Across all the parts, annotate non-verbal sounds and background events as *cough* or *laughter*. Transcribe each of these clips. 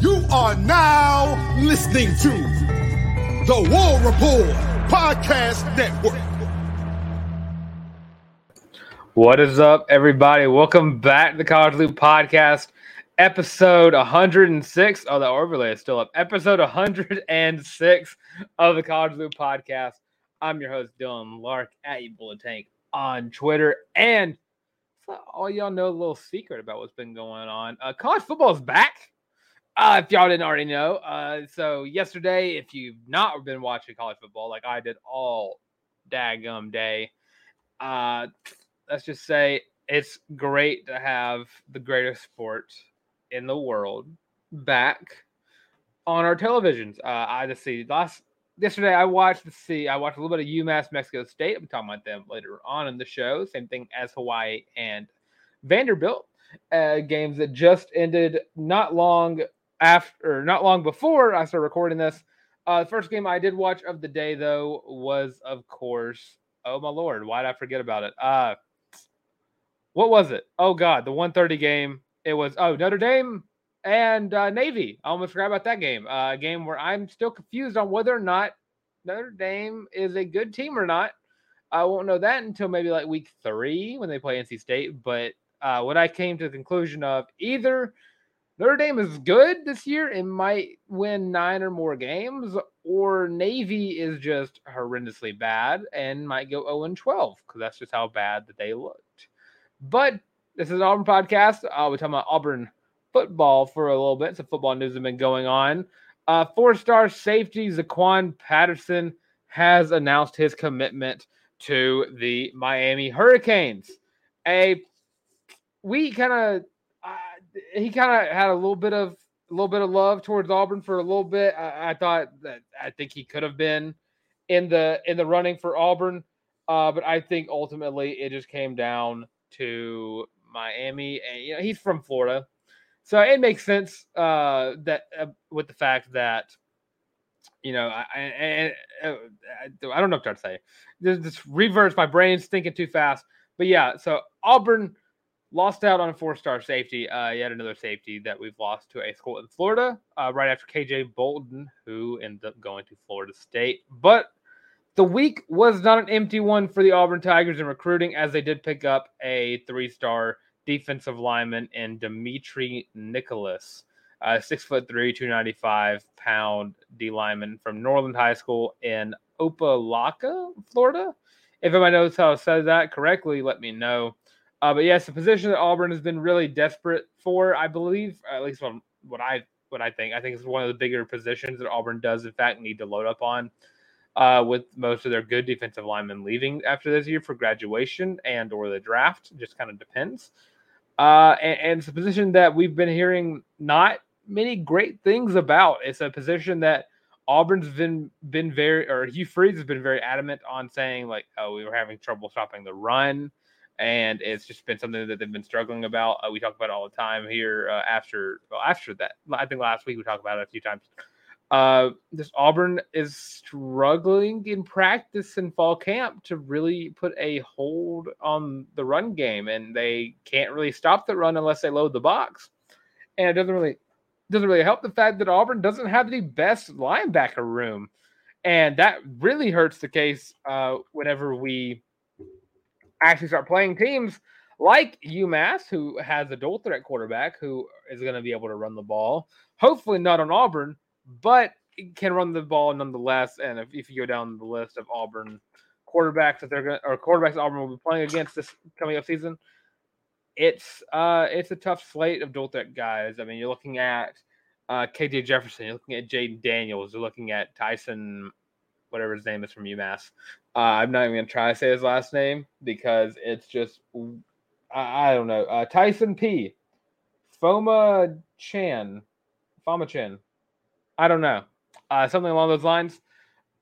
You are now listening to the War Rapport Podcast Network. What is up, everybody? Welcome back to the College Loop Podcast, episode 106. Oh, the overlay is still up. Episode 106 of the College Loop Podcast. I'm your host, Dylan Larck at you Bullet Tank on Twitter. And all y'all know a little secret about what's been going on. Uh, college football is back. Uh, if y'all didn't already know, uh, so yesterday, if you've not been watching college football like I did all daggum day, uh, let's just say it's great to have the greatest sport in the world back on our televisions. Uh, I just see last yesterday I watched the see I watched a little bit of UMass Mexico State. I'm talking about them later on in the show. Same thing as Hawaii and Vanderbilt uh, games that just ended not long after, not long before I started recording this. Uh, the first game I did watch of the day, though, was of course, oh my lord, why did I forget about it? Uh, what was it? Oh god, the 130 game. It was oh Notre Dame and uh, Navy. I almost forgot about that game. Uh, a game where I'm still confused on whether or not Notre Dame is a good team or not. I won't know that until maybe like week three when they play NC State. But uh, what I came to the conclusion of either Notre Dame is good this year and might win nine or more games, or Navy is just horrendously bad and might go 0 12 because that's just how bad that they looked. But this is an Auburn podcast. I'll be talking about Auburn football for a little bit. Some football news has been going on. Uh, four star safety Zaquan Patterson has announced his commitment to the Miami Hurricanes. A we kind of he kind of had a little bit of a little bit of love towards Auburn for a little bit. I, I thought that I think he could have been in the in the running for Auburn, uh, but I think ultimately it just came down to Miami, and you know he's from Florida, so it makes sense uh, that uh, with the fact that you know I, I, I, I don't know what to say. This, this reverse my brain's thinking too fast, but yeah. So Auburn lost out on a four-star safety. Uh, yet another safety that we've lost to a school in Florida uh, right after KJ Bolden, who ended up going to Florida State. But the week was not an empty one for the Auburn Tigers in recruiting, as they did pick up a three-star defensive lineman in Dimitry Nicolas, uh, six foot three, two ninety five pound D lineman from Norland High School in Opa-locka, Florida. If anybody knows how to say that correctly, let me know. Uh, but yes, the position that Auburn has been really desperate for, I believe, at least from what I what I think, I think it's one of the bigger positions that Auburn does in fact need to load up on. Uh, with most of their good defensive linemen leaving after this year for graduation and or the draft, just kind of depends. Uh, and, and, it's a position that we've been hearing not many great things about. It's a position that Auburn's been been very, or Hugh Freeze has been very adamant on saying like, oh, we were having trouble stopping the run, and it's just been something that they've been struggling about. Uh, we talk about it all the time here uh, after well, after that. I think last week we talked about it a few times. Uh, this Auburn is struggling in practice in fall camp to really put a hold on the run game, and they can't really stop the run unless they load the box. And it doesn't really doesn't really help the fact that Auburn doesn't have the best linebacker room, and that really hurts the case uh, whenever we actually start playing teams like UMass, who has a dual threat quarterback who is going to be able to run the ball. Hopefully, not on Auburn, but can run the ball nonetheless. And if, if you go down the list of Auburn quarterbacks that they're going or quarterbacks Auburn will be playing against this coming up season, it's uh it's a tough slate of dual threat guys. I mean, you're looking at uh, KJ Jefferson, you're looking at Jayden Daniels, you're looking at Tyson, whatever his name is from UMass. Uh, I'm not even gonna try to say his last name because it's just I, I don't know. Uh, Tyson P. Foma Chan, Foma Chan. I don't know. Uh, something along those lines.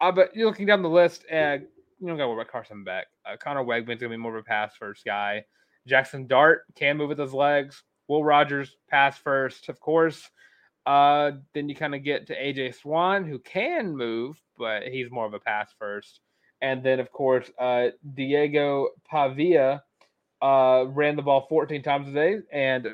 Uh, but you're looking down the list, and you don't got to worry about Carson Beck. Uh, Conner Weigman's gonna be more of a pass first guy. Jackson Dart can move with his legs. Will Rogers pass first, of course. Uh, then you kind of get to AJ Swann, who can move, but he's more of a pass first. And then, of course, uh, Diego Pavia uh, ran the ball 14 times a day, and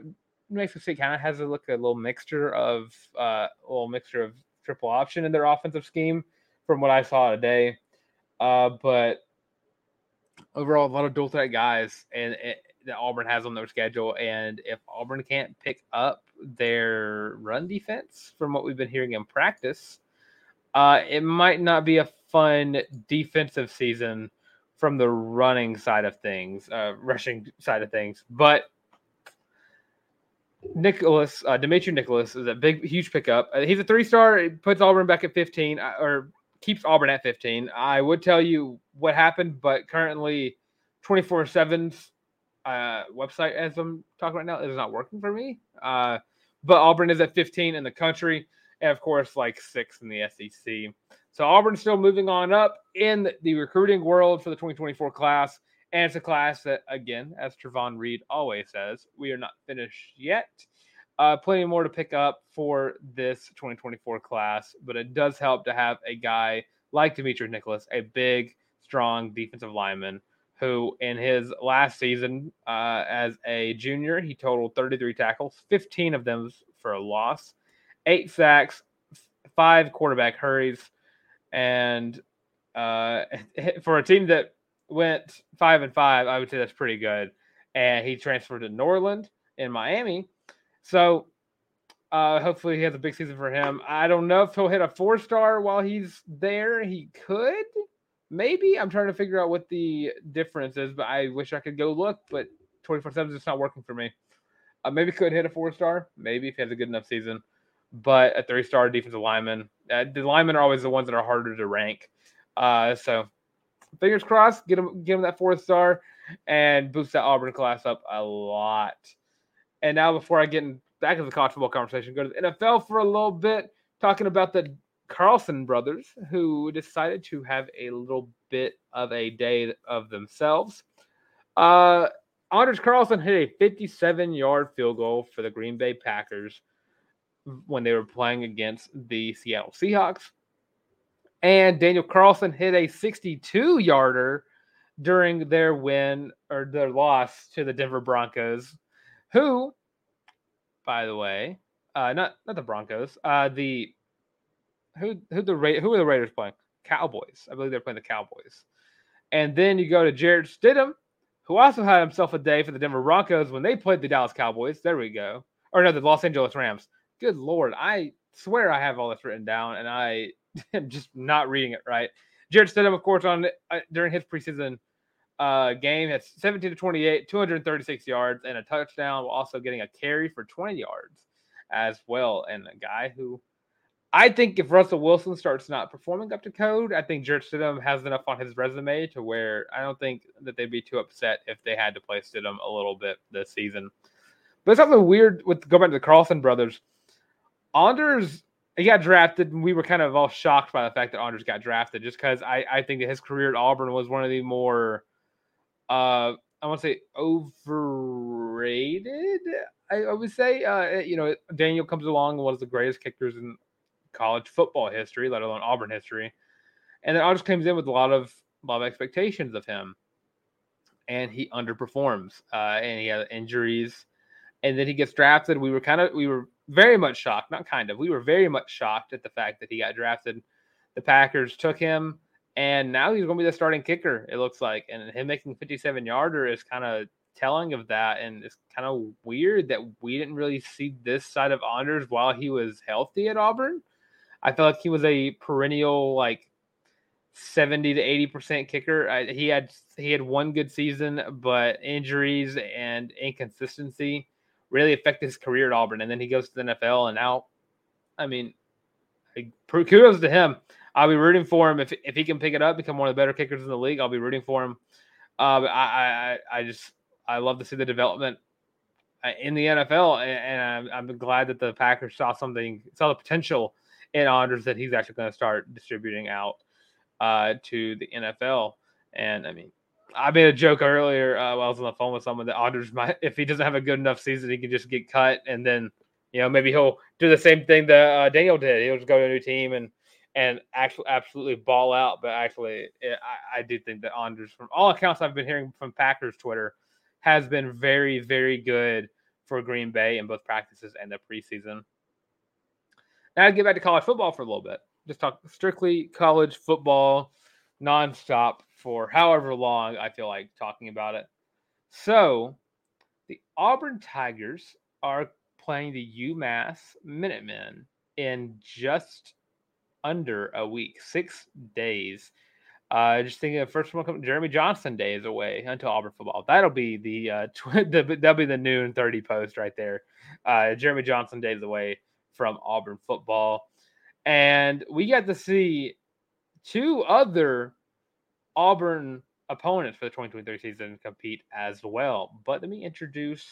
makes Mexico State kind of has a look a little mixture of uh, a little mixture of triple option in their offensive scheme from what I saw today. Uh, but overall, a lot of dual threat guys, and that Auburn has on their schedule. And if Auburn can't pick up their run defense from what we've been hearing in practice, uh, it might not be a fun defensive season from the running side of things, uh, rushing side of things. But Nicolas, uh, Dimitry Nicolas is a big, huge pickup. Uh, he's a three star. He puts Auburn back at 15 uh, or keeps Auburn at 15. I would tell you what happened, but currently 24 7's uh, website as I'm talking right now is not working for me. Uh, but Auburn is at 15 in the country, and of course, like six in the SEC. So Auburn's still moving on up in the recruiting world for the 2024 class. And it's a class that, again, as Travon Reed always says, we are not finished yet. Uh, plenty more to pick up for this 2024 class, but it does help to have a guy like Dimitry Nicolas, a big, strong defensive lineman who in his last season uh, as a junior, he totaled 33 tackles, 15 of them for a loss, eight sacks, five quarterback hurries, and uh, *laughs* for a team that went five and five, I would say that's pretty good. And he transferred to Norland in Miami, so uh, hopefully he has a big season for him. I don't know if he'll hit a four star while he's there. He could maybe I'm trying to figure out what the difference is, but I wish I could go look, but 24 7 is just not working for me. Uh, maybe could hit a four star, maybe if he has a good enough season, but a three star defensive lineman. Uh, the linemen are always the ones that are harder to rank. Uh, so fingers crossed, get him, get him that fourth star and boost that Auburn class up a lot. And now, before I get in, back to the college football conversation, go to the NFL for a little bit, talking about the Carlson brothers, who decided to have a little bit of a day of themselves. Uh, Anders Carlson hit a 57 yard field goal for the Green Bay Packers when they were playing against the Seattle Seahawks. And Daniel Carlson hit a 62 yarder during their win or their loss to the Denver Broncos, who, by the way, uh, not not the Broncos, uh, the who who the Ra- who are the Raiders playing? Cowboys. I believe they're playing the Cowboys. And then you go to Jarrett Stidham, who also had himself a day for the Denver Broncos when they played the Dallas Cowboys. There we go. Or no, the Los Angeles Rams. Good lord, I swear I have all this written down, and I *laughs* am just not reading it right. Jarrett Stidham, of course, on uh, during his preseason uh, game, had 17 to 28, 236 yards, and a touchdown, while also getting a carry for 20 yards as well. And a guy who I think if Russell Wilson starts not performing up to code, I think Jarrett Stidham has enough on his resume to where I don't think that they'd be too upset if they had to play Stidham a little bit this season. But something weird with go back to the Carlson brothers. Anders he got drafted, and we were kind of all shocked by the fact that Anders got drafted, just because I, I think that his career at Auburn was one of the more uh I want to say overrated. I, I would say, uh, you know, Daniel comes along one of the greatest kickers in college football history, let alone Auburn history. And then Anders comes in with a lot of a lot of expectations of him, and he underperforms, uh, and he has injuries, and then he gets drafted. We were kind of we were very much shocked, not kind of, we were very much shocked at the fact that he got drafted. The Packers took him, and now he's going to be the starting kicker. It looks like, and him making 57 yarder is kind of telling of that, and it's kind of weird that we didn't really see this side of Anders while he was healthy at Auburn. I felt like he was a perennial like 70 to 80 percent kicker. I, he had he had one good season, but injuries and inconsistency really affected his career at Auburn. And then he goes to the NFL, and now, I mean, kudos to him. I'll be rooting for him if if he can pick it up, become one of the better kickers in the league. I'll be rooting for him. Uh, I, I I just I love to see the development uh, in the NFL, and, and I'm, I'm glad that the Packers saw something, saw the potential in Anders that he's actually going to start distributing out uh, to the NFL. And I mean, I made a joke earlier uh, while I was on the phone with someone that Anders might, if he doesn't have a good enough season, he can just get cut, and then you know maybe he'll do the same thing that uh, Daniel did. He'll just go to a new team and and actually absolutely ball out. But actually, it, I, I do think that Anders, from all accounts I've been hearing from Packers Twitter, has been very very good for Green Bay in both practices and the preseason. Now get back to college football for a little bit. Just talk strictly college football, nonstop for however long I feel like talking about it. So, the Auburn Tigers are playing the UMass Minutemen in just under a week, six days. Uh, just thinking of first one, come, Jeremy Johnson Day is away until Auburn football. That'll be the, uh, *laughs* tw- the that'll be the noon thirty post right there. Uh, Jeremy Johnson Day is away from Auburn football. And we got to see two other Auburn opponents for the 2023 season compete as well. But let me introduce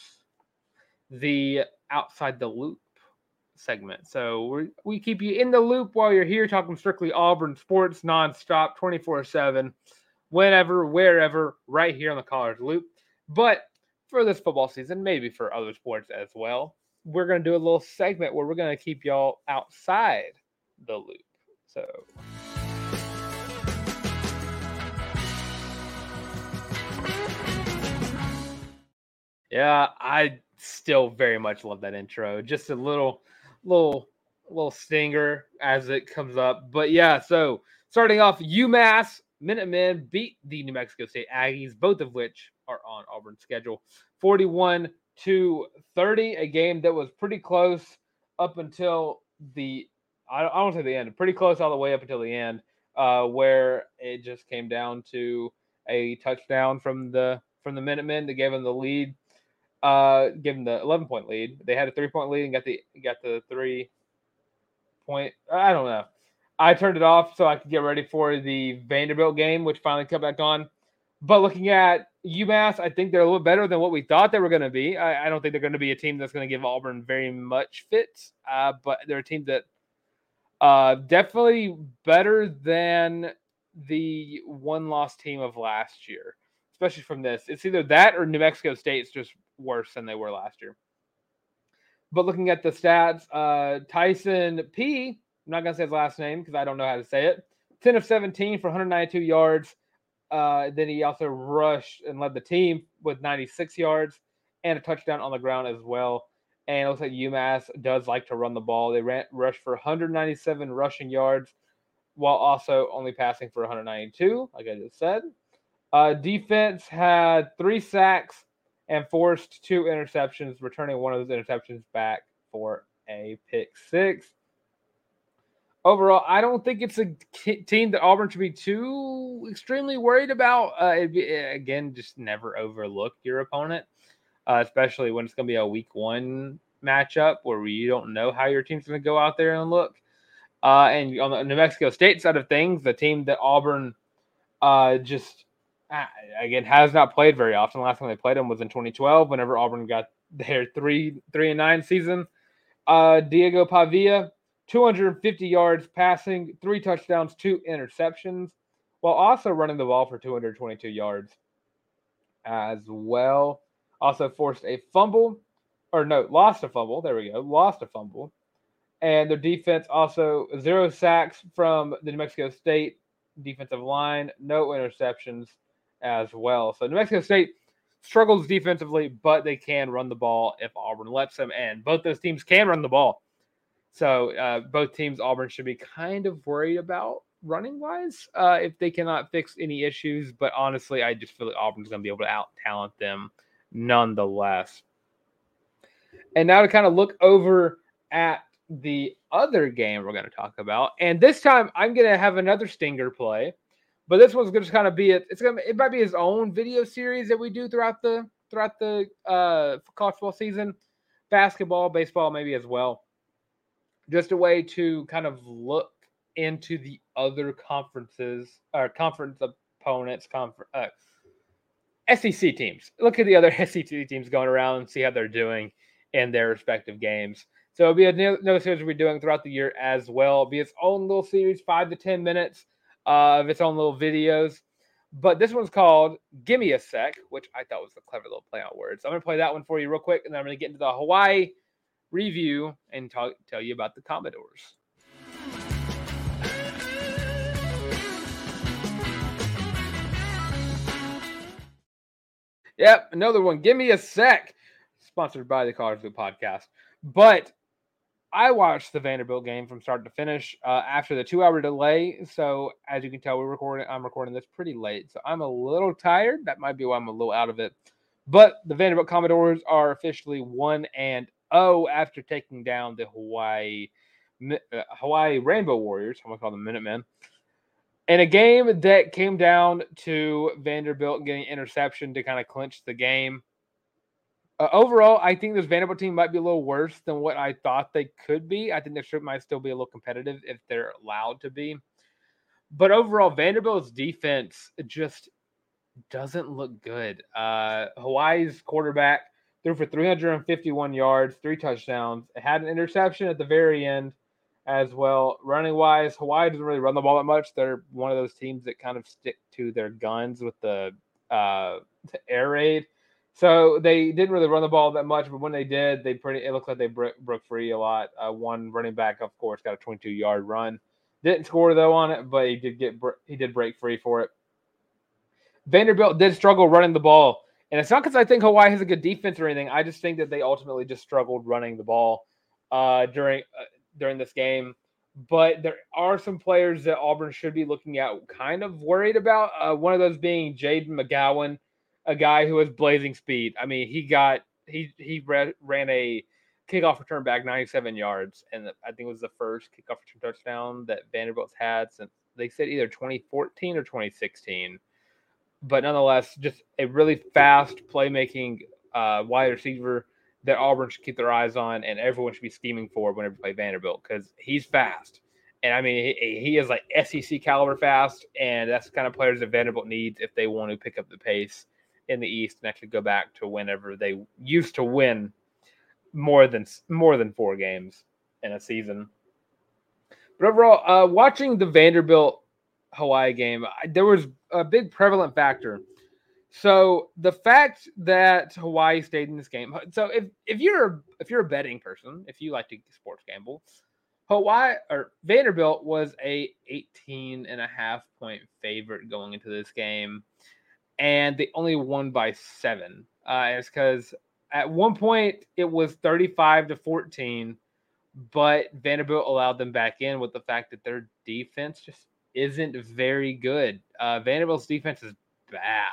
the outside the loop segment. So we we keep you in the loop while you're here talking strictly Auburn sports nonstop, 24 7, whenever, wherever, right here on the College Loop. But for this football season, maybe for other sports as well, we're going to do a little segment where we're going to keep y'all outside the loop. So. Yeah, I still very much love that intro. Just a little, little, little stinger as it comes up. But yeah, so starting off, UMass Minutemen beat the New Mexico State Aggies, both of which are on Auburn's schedule. 41 to 30, a game that was pretty close up until the I, don't say the end, pretty close all the way up until the end, uh, where it just came down to a touchdown from the from the Minutemen that gave them the lead, uh, gave them the 11 point lead. They had a three point lead and got the got the three point. I don't know. I turned it off so I could get ready for the Vanderbilt game, which finally come back on. But looking at UMass, I think they're a little better than what we thought they were going to be. I, I, don't think they're going to be a team that's going to give Auburn very much fits, uh, but they're a team that uh, definitely better than the one loss team of last year, especially from this. It's either that or New Mexico State's just worse than they were last year. But looking at the stats, uh, Tyson P, I'm not going to say his last name because I don't know how to say it, 10 of 17 for 192 yards. Uh, then he also rushed and led the team with 96 yards and a touchdown on the ground as well. And it looks like UMass does like to run the ball. They ran rushed for 197 rushing yards while also only passing for 192, like I just said. Uh, defense had three sacks and forced two interceptions, returning one of those interceptions back for a pick six. Overall, I don't think it's a team that Auburn should be too extremely worried about. Uh, be, again, just never overlook your opponent uh, especially when it's going to be a week one matchup where you don't know how your team's going to go out there and look. Uh, and on the New Mexico State side of things, the team that Auburn uh, just again has not played very often. The last time they played them was in 2012, whenever Auburn got their three three and nine season. Uh, Diego Pavia, 250 yards passing, three touchdowns, two interceptions, while also running the ball for 222 yards as well. Also forced a fumble, or no, lost a fumble. There we go, lost a fumble. And their defense also zero sacks from the New Mexico State defensive line, no interceptions as well. So New Mexico State struggles defensively, but they can run the ball if Auburn lets them. And both those teams can run the ball. So uh, both teams Auburn should be kind of worried about running wise uh, if they cannot fix any issues. But honestly, I just feel like Auburn's going to be able to out talent them nonetheless. And now to kind of look over at the other game we're going to talk about, and this time I'm going to have another stinger play, but this one's going to kind of be it. It's going to it might be his own video series that we do throughout the throughout the uh, college football season, basketball, baseball, maybe as well. Just a way to kind of look into the other conferences or conference opponents, conference. Uh, SEC teams. Look at the other *laughs* SEC teams going around and see how they're doing in their respective games. So it'll be another series we'll be doing throughout the year as well. It'll be its own little series, five to ten minutes uh, of its own little videos. But this one's called Gimme a Sec, which I thought was a clever little play on words. So I'm to play that one for you real quick, and then I'm to get into the Hawaii review and talk, tell you about the Commodores. Yep, another one. Give me a sec. Sponsored by the College Loop Podcast. But I watched the Vanderbilt game from start to finish uh, after the two-hour delay. So as you can tell, we're recording. I'm recording this pretty late, so I'm a little tired. That might be why I'm a little out of it. But the Vanderbilt Commodores are officially one and zero oh after taking down the Hawaii uh, Hawaii Rainbow Warriors. I'm gonna call them Minutemen in a game that came down to Vanderbilt getting interception to kind of clinch the game. Uh, overall, I think this Vanderbilt team might be a little worse than what I thought they could be. I think their trip might still be a little competitive if they're allowed to be. But overall, Vanderbilt's defense just doesn't look good. Uh, Hawaii's quarterback threw for 351 yards, three touchdowns. Had an interception at the very end as well. Running wise, Hawaii doesn't really run the ball that much. They're one of those teams that kind of stick to their guns with the, uh, the air raid. So they didn't really run the ball that much, but when they did, they pretty it looked like they broke, broke free a lot. Uh, one running back, of course, got a 22 yard run. Didn't score though on it, but he did get he did break free for it. Vanderbilt did struggle running the ball, and it's not because I think Hawaii has a good defense or anything. I just think that they ultimately just struggled running the ball uh, during uh, during this game. But there are some players that Auburn should be looking at, kind of worried about. Uh, one of those being Jayden McGowan, a guy who has blazing speed. I mean, he got he he ran a kickoff return back 97 yards, and I think it was the first kickoff return touchdown that Vanderbilt's had since they said either 2014 or 2016. But nonetheless, just a really fast playmaking uh, wide receiver that Auburn should keep their eyes on and everyone should be scheming for whenever they play Vanderbilt because he's fast. And I mean, he, he, is like SEC caliber fast, and that's the kind of players that Vanderbilt needs if they want to pick up the pace in the East and actually go back to whenever they used to win more than more than four games in a season. But overall, uh, watching the Vanderbilt Hawaii game, there was a big prevalent factor so the fact that Hawaii stayed in this game. So if if you're if you're a betting person, if you like to sports gamble, Hawaii or Vanderbilt was a 18 and a half point favorite going into this game, and they only won by seven. Uh, it's because at one point it was 35 to 14, but Vanderbilt allowed them back in with the fact that their defense just isn't very good. Uh, Vanderbilt's defense is bad.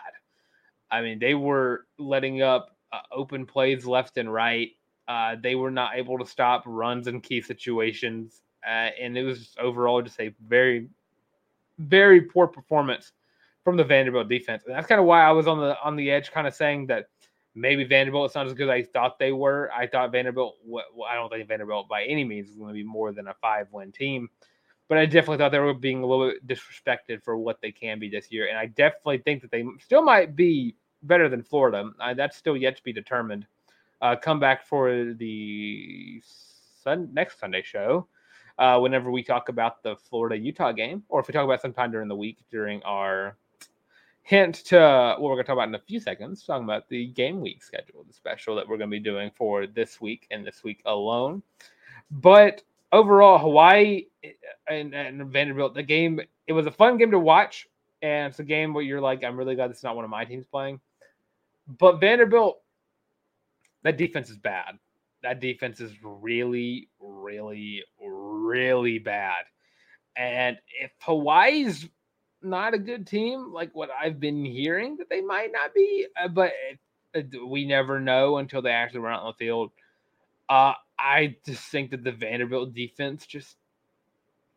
I mean, they were letting up uh, open plays left and right. Uh, they were not able to stop runs in key situations, uh, and it was overall just a very, very poor performance from the Vanderbilt defense. And that's kind of why I was on the on the edge, kind of saying that maybe Vanderbilt is not as good as I thought they were. I thought Vanderbilt. Well, I don't think Vanderbilt by any means is going to be more than a five win team but I definitely thought they were being a little bit disrespected for what they can be this year. And I definitely think that they still might be better than Florida. Uh, that's still yet to be determined. Uh, come back for the sun- next Sunday show uh, whenever we talk about the Florida Utah game, or if we talk about sometime during the week during our hint to what we're going to talk about in a few seconds, talking about the game week schedule, the special that we're going to be doing for this week and this week alone. But overall, Hawaii eh, and, and Vanderbilt, the game, it was a fun game to watch. And it's a game where you're like, I'm really glad it's not one of my teams playing. But Vanderbilt, that defense is bad. That defense is really, really, really bad. And if Hawaii's not a good team, like what I've been hearing that they might not be, uh, but we never know until they actually run out on the field. Uh, I just think that the Vanderbilt defense just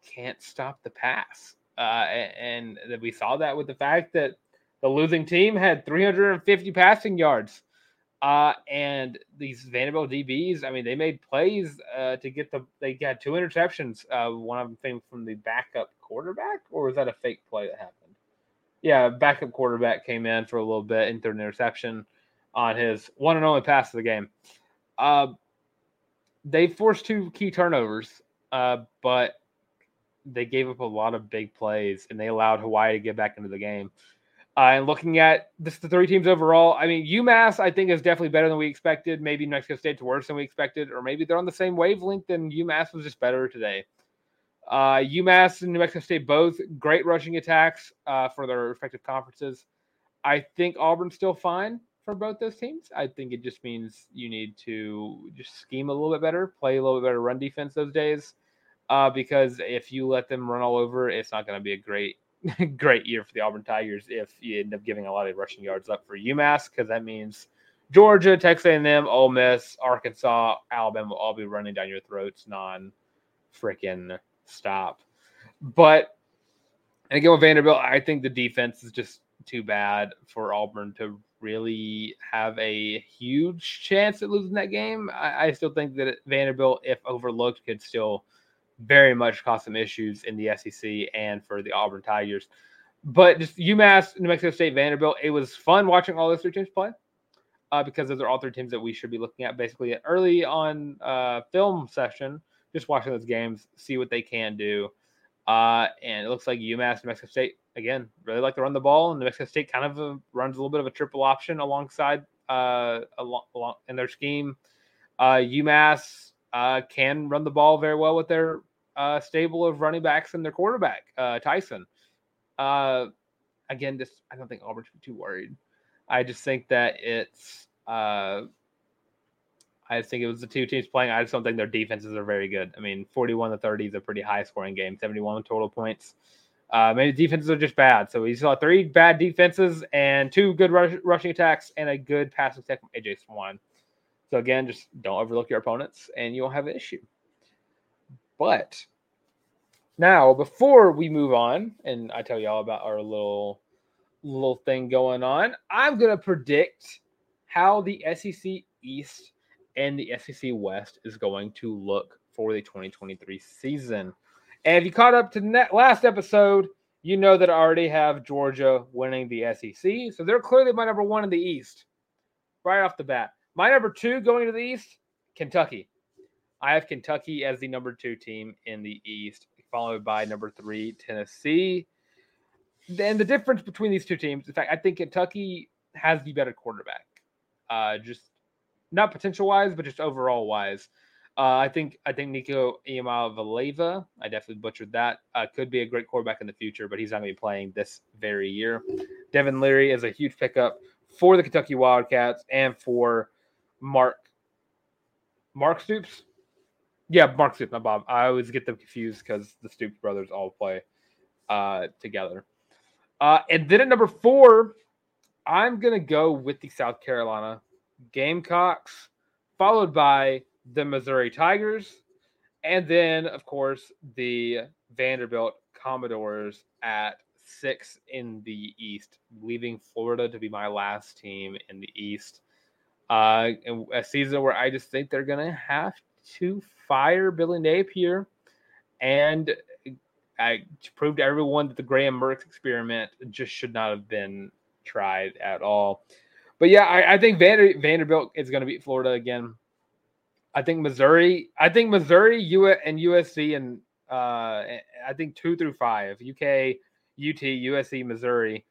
can't stop the pass. Uh, and, that we saw that with the fact that the losing team had 350 passing yards. Uh, and these Vanderbilt DBs, I mean, they made plays uh, to get the. They got two interceptions. Uh, one of them came from the backup quarterback, or was that a fake play that happened? Yeah, backup quarterback came in for a little bit and threw an interception on his one and only pass of the game. Uh, they forced two key turnovers, uh, but they gave up a lot of big plays and they allowed Hawaii to get back into the game. Uh, and looking at the three teams overall, I mean, UMass I think is definitely better than we expected. Maybe New Mexico State's worse than we expected, or maybe they're on the same wavelength and UMass was just better today. Uh, UMass and New Mexico State both great rushing attacks uh, for their respective conferences. I think Auburn's still fine for both those teams. I think it just means you need to just scheme a little bit better, play a little bit better run defense those days. Uh, because if you let them run all over, it's not going to be a great, *laughs* great year for the Auburn Tigers if you end up giving a lot of rushing yards up for UMass, because that means Georgia, Texas A&M, Ole Miss, Arkansas, Alabama will all be running down your throats non freaking stop. But and again with Vanderbilt, I think the defense is just too bad for Auburn to really have a huge chance at losing that game. I, I still think that Vanderbilt, if overlooked, could still very much cause some issues in the SEC and for the Auburn Tigers. But just UMass, New Mexico State, Vanderbilt, it was fun watching all those three teams play uh, because those are all three teams that we should be looking at basically early on uh, film session, just watching those games, see what they can do. Uh, and it looks like UMass, New Mexico State, again, really like to run the ball. And New Mexico State kind of a, runs a little bit of a triple option alongside uh, along, along in their scheme. Uh, UMass uh, can run the ball very well with their uh, stable of running backs and their quarterback, uh, Tyson. Uh, again, just I don't think Auburn should be too worried. I just think that it's. Uh, I just think it was the two teams playing. I just don't think their defenses are very good. I mean, 41 to 30 is a pretty high scoring game, 71 total points. Uh, maybe defenses are just bad. So we saw three bad defenses and two good rush, rushing attacks and a good passing attack from AJ Swann. So again, just don't overlook your opponents and you won't have an issue. But now, before we move on, and I tell y'all about our little little thing going on, I'm gonna predict how the SEC East and the SEC West is going to look for the 2023 season. And if you caught up to net last episode, you know that I already have Georgia winning the SEC. So they're clearly my number one in the East right off the bat. My number two going to the East, Kentucky. I have Kentucky as the number two team in the East, followed by number three, Tennessee. And the difference between these two teams, in fact, I think Kentucky has the better quarterback. Uh, just not potential wise, but just overall wise. Uh, I think I think Nico Iamaleava, I definitely butchered that. Uh, could be a great quarterback in the future, but he's not going to be playing this very year. Devin Leary is a huge pickup for the Kentucky Wildcats and for Mark Mark Stoops. Yeah, Mark Stoops, not Bob. I always get them confused because the Stoops brothers all play uh, together. Uh, and then at number four, I'm gonna go with the South Carolina Gamecocks, followed by the Missouri Tigers, and then, of course, the Vanderbilt Commodores at six in the East, leaving Florida to be my last team in the East. Uh, a season where I just think they're going to have to fire Billy Napier and I proved to everyone that the Graham Mertz experiment just should not have been tried at all. But yeah, I, I think Vander, Vanderbilt is going to beat Florida again. I think Missouri. I think Missouri, U and USC, and uh, I think two through five, UK, UT, USC, Missouri,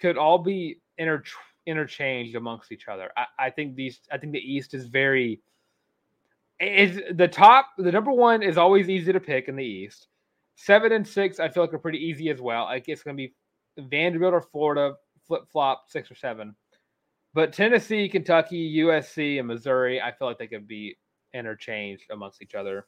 could all be inter- interchanged amongst each other. I, I think these. I think the East is very. Is the top. The number one is always easy to pick in the East. Seven and six, I feel like are pretty easy as well. I guess it's going to be Vanderbilt or Florida, flip flop six or seven. But Tennessee, Kentucky, USC, and Missouri, I feel like they could be interchanged amongst each other.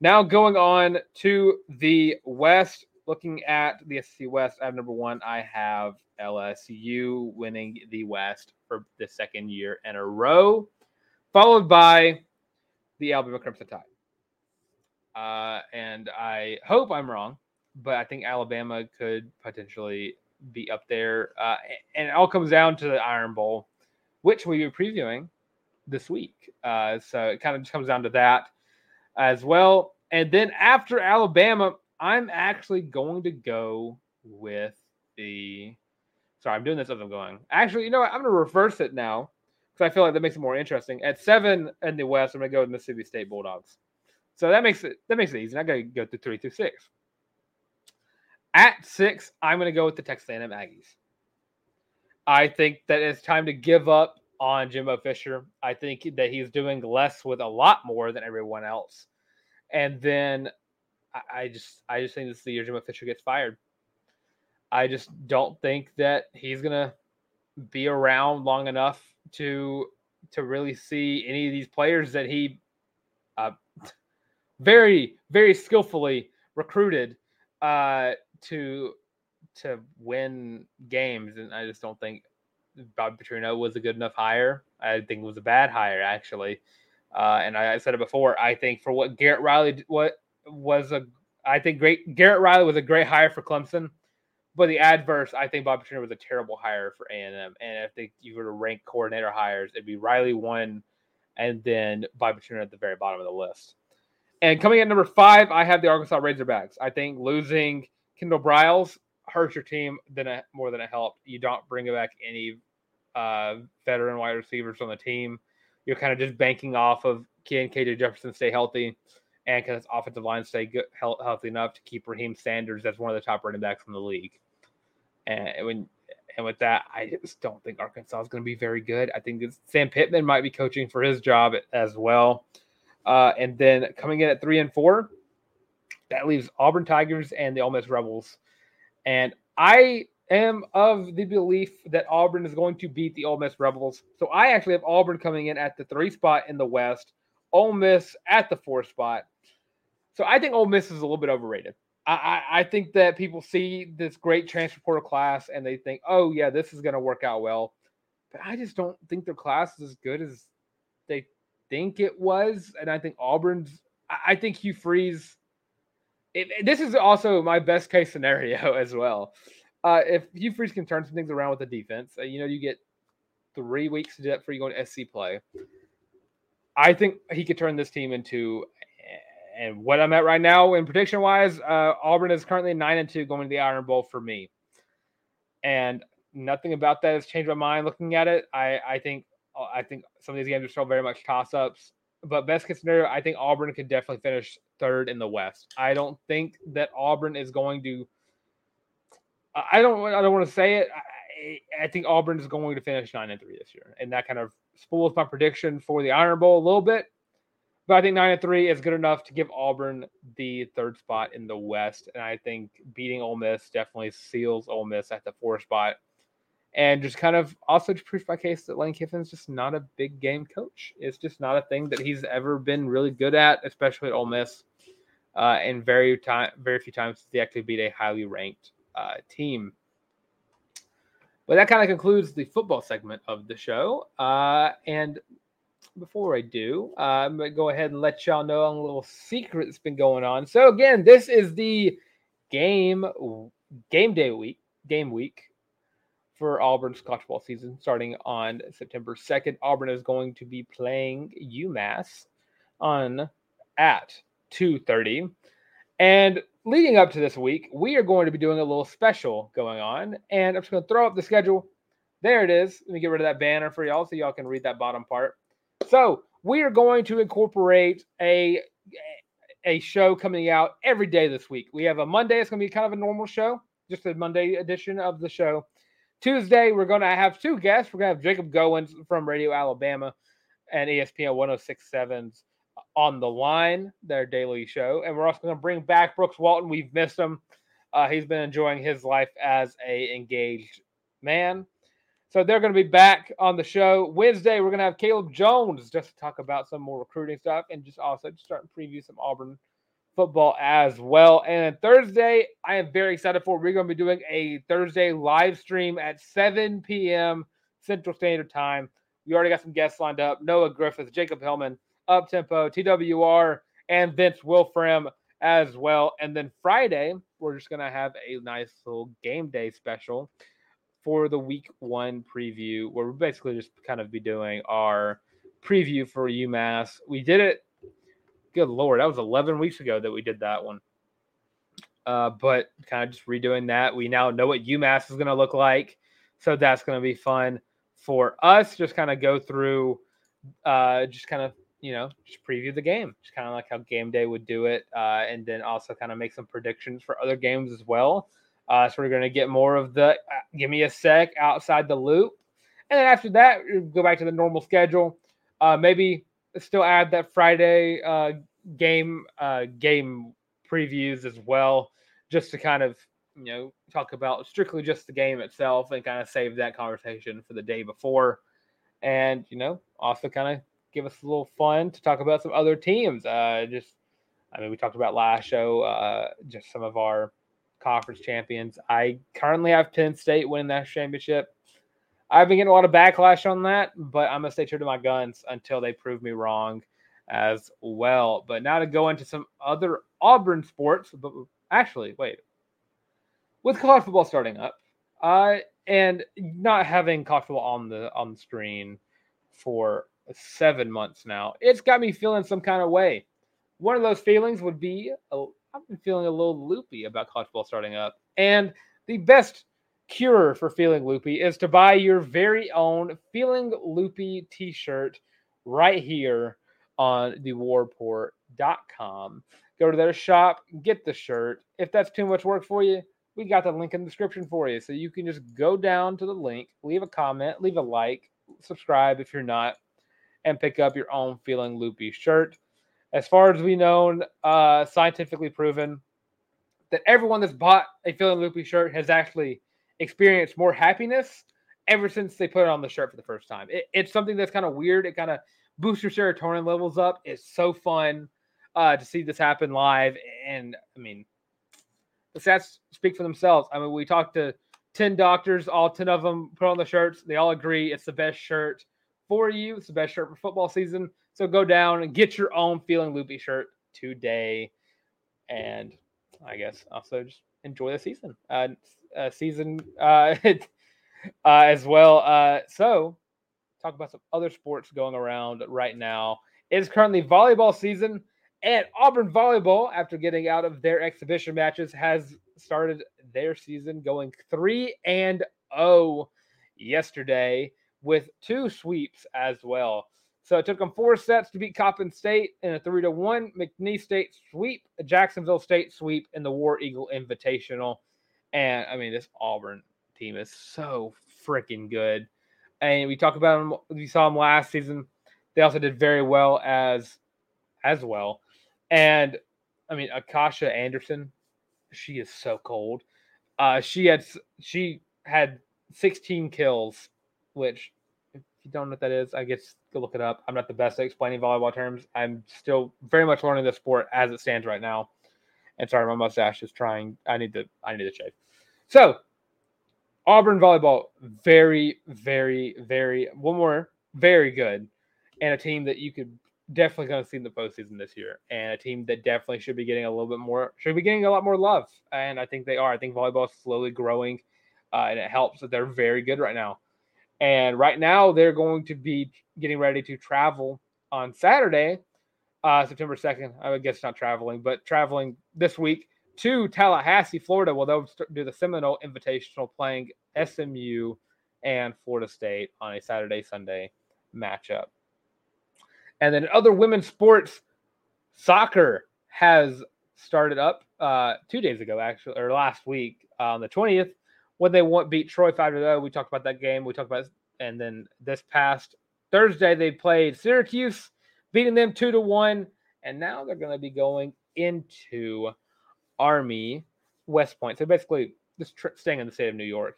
Now going on to the West, looking at the SEC West, I have number one. I have LSU winning the West for the second year in a row, followed by the Alabama Crimson Tide. Uh, and I hope I'm wrong, but I think Alabama could potentially be up there. Uh, and it all comes down to the Iron Bowl, which we'll be previewing this week. Uh, so it kind of comes down to that as well. And then after Alabama, I'm actually going to go with the. Sorry, I'm doing this as I'm going. Actually, you know what? I'm going to reverse it now because I feel like that makes it more interesting. At seven in the West, I'm going to go with Mississippi State Bulldogs. So that makes it that makes it easy. I got to go through three through six. At six, I'm going to go with the Texas A&M Aggies. I think that it's time to give up on Jimbo Fisher. I think that he's doing less with a lot more than everyone else. And then I, I just I just think this is the year Jimbo Fisher gets fired. I just don't think that he's gonna be around long enough to to really see any of these players that he uh, very very skillfully recruited uh, to to win games, and I just don't think Bob Petrino was a good enough hire. I think it was a bad hire actually. Uh, and I, I, said it before. I think for what Garrett Riley what was a I think great Garrett Riley was a great hire for Clemson, but the adverse I think Bob Petrino was a terrible hire for A and M. And if they, you were to rank coordinator hires, it'd be Riley one, and then Bob Petrino at the very bottom of the list. And coming at number five, I have the Arkansas Razorbacks. I think losing Kendall Briles hurts your team than a, more than it helped. You don't bring back any uh, veteran wide receivers on the team. You're kind of just banking off of can KJ Jefferson stay healthy and can offensive line stay good, healthy enough to keep Raheim Sanders as one of the top running backs in the league. And when and with that, I just don't think Arkansas is going to be very good. I think Sam Pittman might be coaching for his job as well. Uh, and then coming in at three and four, that leaves Auburn Tigers and the Ole Miss Rebels. And I am of the belief that Auburn is going to beat the Ole Miss Rebels. So I actually have Auburn coming in at the three spot in the West, Ole Miss at the four spot. So I think Ole Miss is a little bit overrated. I, I, think that people see this great transfer portal class and they think, oh yeah, this is going to work out well. But I just don't think their class is as good as they think it was. And I think Auburn's. I, I think Hugh Freeze. This is also my best case scenario *laughs* as well. Uh, if Hugh Freeze can turn some things around with the defense, uh, you know, you get three weeks to do that for you going to SC play. I think he could turn this team into, and what I'm at right now in prediction wise, uh, Auburn is currently nine and two going to the Iron Bowl for me, and nothing about that has changed my mind. Looking at it, I I think I think some of these games are still very much toss ups. But best case scenario, I think Auburn could definitely finish third in the West. I don't think that Auburn is going to I don't I don't want to say it. I, I, think Auburn is going to finish nine and three this year, and that kind of spoils my prediction for the Iron Bowl a little bit. But I think nine and three is good enough to give Auburn the third spot in the West, and I think beating Ole Miss definitely seals Ole Miss at the fourth spot, and just kind of also to prove my case that Lane Kiffin's just not a big game coach. It's just not a thing that he's ever been really good at, especially at Ole Miss. Uh, and very time, very few times he actually beat a highly ranked uh, team. But that kind of concludes the football segment of the show. Uh, and before I do, uh, I'm going to go ahead and let y'all know a little secret that's been going on. So again, this is the game game day week, game week for Auburn's college ball season starting on September 2nd. Auburn is going to be playing UMass on at 2:30. And leading up to this week, we are going to be doing a little special going on. And I'm just going to throw up the schedule. There it is. Let me get rid of that banner for y'all so y'all can read that bottom part. So we are going to incorporate a a show coming out every day this week. We have a Monday, it's going to be kind of a normal show, just a Monday edition of the show. Tuesday, we're going to have two guests. We're going to have Jacob Goins from Radio Alabama and ESPN 1067's on the line, their daily show. And we're also going to bring back Brooks Walton. We've missed him. Uh, he's been enjoying his life as a engaged man. So they're going to be back on the show Wednesday. We're going to have Caleb Jones just to talk about some more recruiting stuff and just also just start to preview some Auburn football as well. And Thursday, I am very excited for. We're going to be doing a Thursday live stream at 7 p.m. Central Standard Time. We already got some guests lined up: Noah Griffith, Jacob Hillman, Up Tempo, TWR, and Vince Wilfram as well. And then Friday, we're just going to have a nice little game day special for the week one preview, where we're basically just kind of be doing our preview for UMass. We did it good lord, that was 11 weeks ago that we did that one. Uh, but kind of just redoing that. We now know what UMass is going to look like. So that's going to be fun for us. Just kind of go through, uh, just kind of, you know, just preview the game, just kind of like how game day would do it. Uh, and then also kind of make some predictions for other games as well. Uh, so we're going to get more of the uh, give me a sec outside the loop. And then after that, go back to the normal schedule. Uh, maybe still add that Friday uh, game uh, game previews as well, just to kind of you know talk about strictly just the game itself and kind of save that conversation for the day before, and you know also kind of give us a little fun to talk about some other teams. Uh, just I mean we talked about last show, uh, just some of our conference champions. I currently have Penn State winning that championship. I've been getting a lot of backlash on that, but I'm gonna stay true to my guns until they prove me wrong as well. But now to go into some other Auburn sports, but actually, wait, with college football starting up, uh, and not having college football on the on the screen for seven months now, it's got me feeling some kind of way. One of those feelings would be i I've been feeling a little loopy about college football starting up, and the best cure for feeling loopy is to buy your very own feeling loopy t-shirt right here on thewarrapport.com go to their shop get the shirt. If that's too much work for you we got the link in the description for you. So you can just go down to the link leave a comment leave a like subscribe if you're not and pick up your own feeling loopy shirt. As far as we know uh, scientifically proven that everyone that's bought a feeling loopy shirt has actually experienced more happiness ever since they put it on the shirt for the first time. It, it's something that's kind of weird. It kind of boosts your serotonin levels up. It's so fun uh, to see this happen live. And I mean, the stats speak for themselves. I mean, we talked to 10 doctors, all 10 of them put on the shirts. They all agree it's the best shirt for you. It's the best shirt for football season. So go down and get your own Feeling Loopy shirt today. And I guess also just enjoy the season. Uh, uh, season uh, *laughs* uh, as well. Uh, so, talk about some other sports going around right now. It is currently volleyball season, and Auburn volleyball, after getting out of their exhibition matches, has started their season going three and zero oh yesterday with two sweeps as well. So it took them four sets to beat Coppin State in a three to one McNeese State sweep, a Jacksonville State sweep, and the War Eagle Invitational. And I mean, this Auburn team is so freaking good. And we talked about them. We saw them last season. They also did very well as as well. And I mean, Akasha Anderson, she is so cold. Uh, she had she had 16 kills, which you don't know what that is, I guess go look it up. I'm not the best at explaining volleyball terms. I'm still very much learning the sport as it stands right now. And sorry, my mustache is trying. I need to. I need to shave. So, Auburn volleyball, very, very, very one more, very good, and a team that you could definitely going to see in the postseason this year, and a team that definitely should be getting a little bit more, should be getting a lot more love, and I think they are. I think volleyball is slowly growing, uh, and it helps that they're very good right now. And right now, they're going to be getting ready to travel on Saturday uh, September 2nd. I guess not traveling, but traveling this week to Tallahassee, Florida. Well, they'll do the Seminole Invitational playing SMU and Florida State on a Saturday Sunday matchup. And then other women's sports, soccer has started up uh, two days ago, actually, or last week on the 20th when they won, beat Troy 5 0. We talked about that game. We talked about, and then this past Thursday, they played Syracuse beating them two to one, and now they're going to be going into Army West Point. So basically, just tr- staying in the state of New York.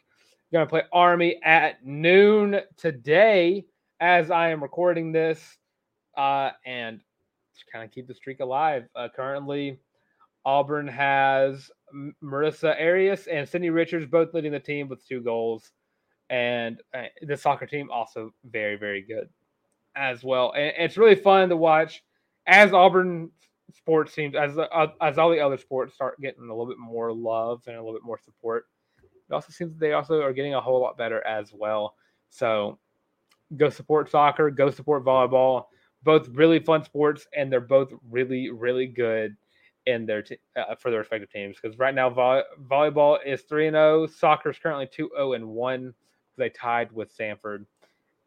You're going to play Army at noon today as I am recording this, uh, and kind of keep the streak alive. Uh, currently, Auburn has Marissa Arias and Cindy Richards both leading the team with two goals. And uh, the soccer team also very, very good as well. And it's really fun to watch as Auburn sports teams, as uh, as all the other sports start getting a little bit more love and a little bit more support. It also seems that they also are getting a whole lot better as well. So go support soccer, go support volleyball. Both really fun sports, and they're both really, really good in their t- uh, for their respective teams. Because right now, vo- volleyball is three and zero. Oh, soccer is currently two zero oh and one. They tied with Samford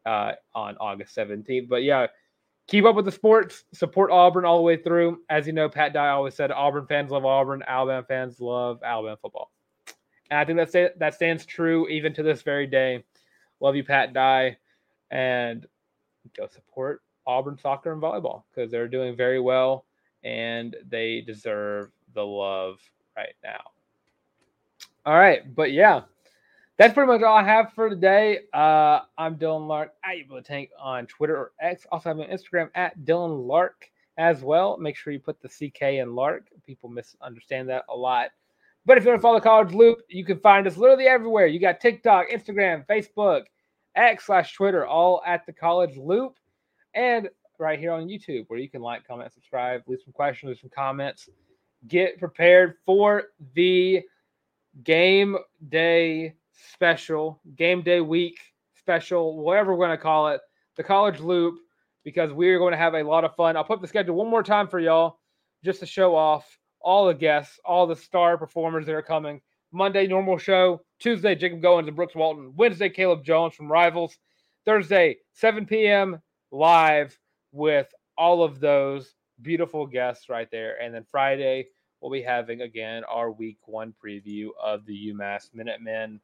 uh, on August seventeenth. But yeah, keep up with the sports. Support Auburn all the way through. As you know, Pat Dye always said, Auburn fans love Auburn. Alabama fans love Alabama football. And I think that that stands true even to this very day. Love you, Pat Dye, and go support Auburn soccer and volleyball because they're doing very well and they deserve the love right now. All right, but yeah, that's pretty much all I have for today. Uh, I'm Dylan Larck at to Tank on Twitter or X. Also have an Instagram at Dylan Larck as well. Make sure you put the CK in Larck. People misunderstand that a lot. But if you want to follow College Loop, you can find us literally everywhere. You got TikTok, Instagram, Facebook, X slash Twitter, all at the College Loop. And right here on YouTube where you can like, comment, subscribe, leave some questions, leave some comments. Get prepared for the game day special, game day week special, whatever we're going to call it, the college loop, because we're going to have a lot of fun. I'll put the schedule one more time for y'all just to show off all the guests, all the star performers that are coming. Monday, normal show. Tuesday, Jacob Goins and Brooks Walton. Wednesday, Caleb Jones from Rivals. Thursday, 7 p.m. live with all of those beautiful guests right there. And then Friday, we'll be having again our week one preview of the UMass Minutemen.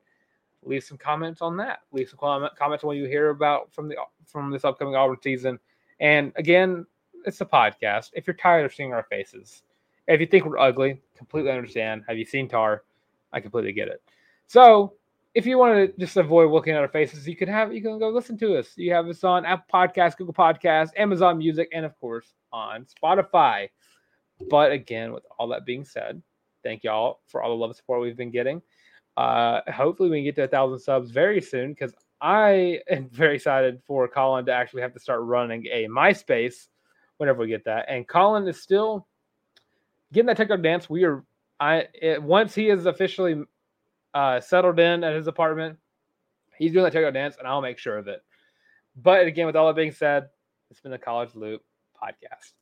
Leave some comments on that. Leave some comment, comments on what you hear about from the from this upcoming Auburn season. And again, it's a podcast. If you're tired of seeing our faces, if you think we're ugly, completely understand. Have you seen Tarr? I completely get it. So if you want to just avoid looking at our faces, you can have you can go listen to us. You have us on Apple Podcasts, Google Podcasts, Amazon Music, and of course on Spotify. But again, with all that being said, thank y'all for all the love and support we've been getting. Uh, hopefully, we can get to a thousand subs very soon because I *laughs* am very excited for Colin to actually have to start running a MySpace whenever we get that. And Colin is still getting that TikTok dance. We are I it, once he is officially uh, settled in at his apartment. He's doing that takeout dance, and I'll make sure of it. But again, with all that being said, it's been the College Loop podcast.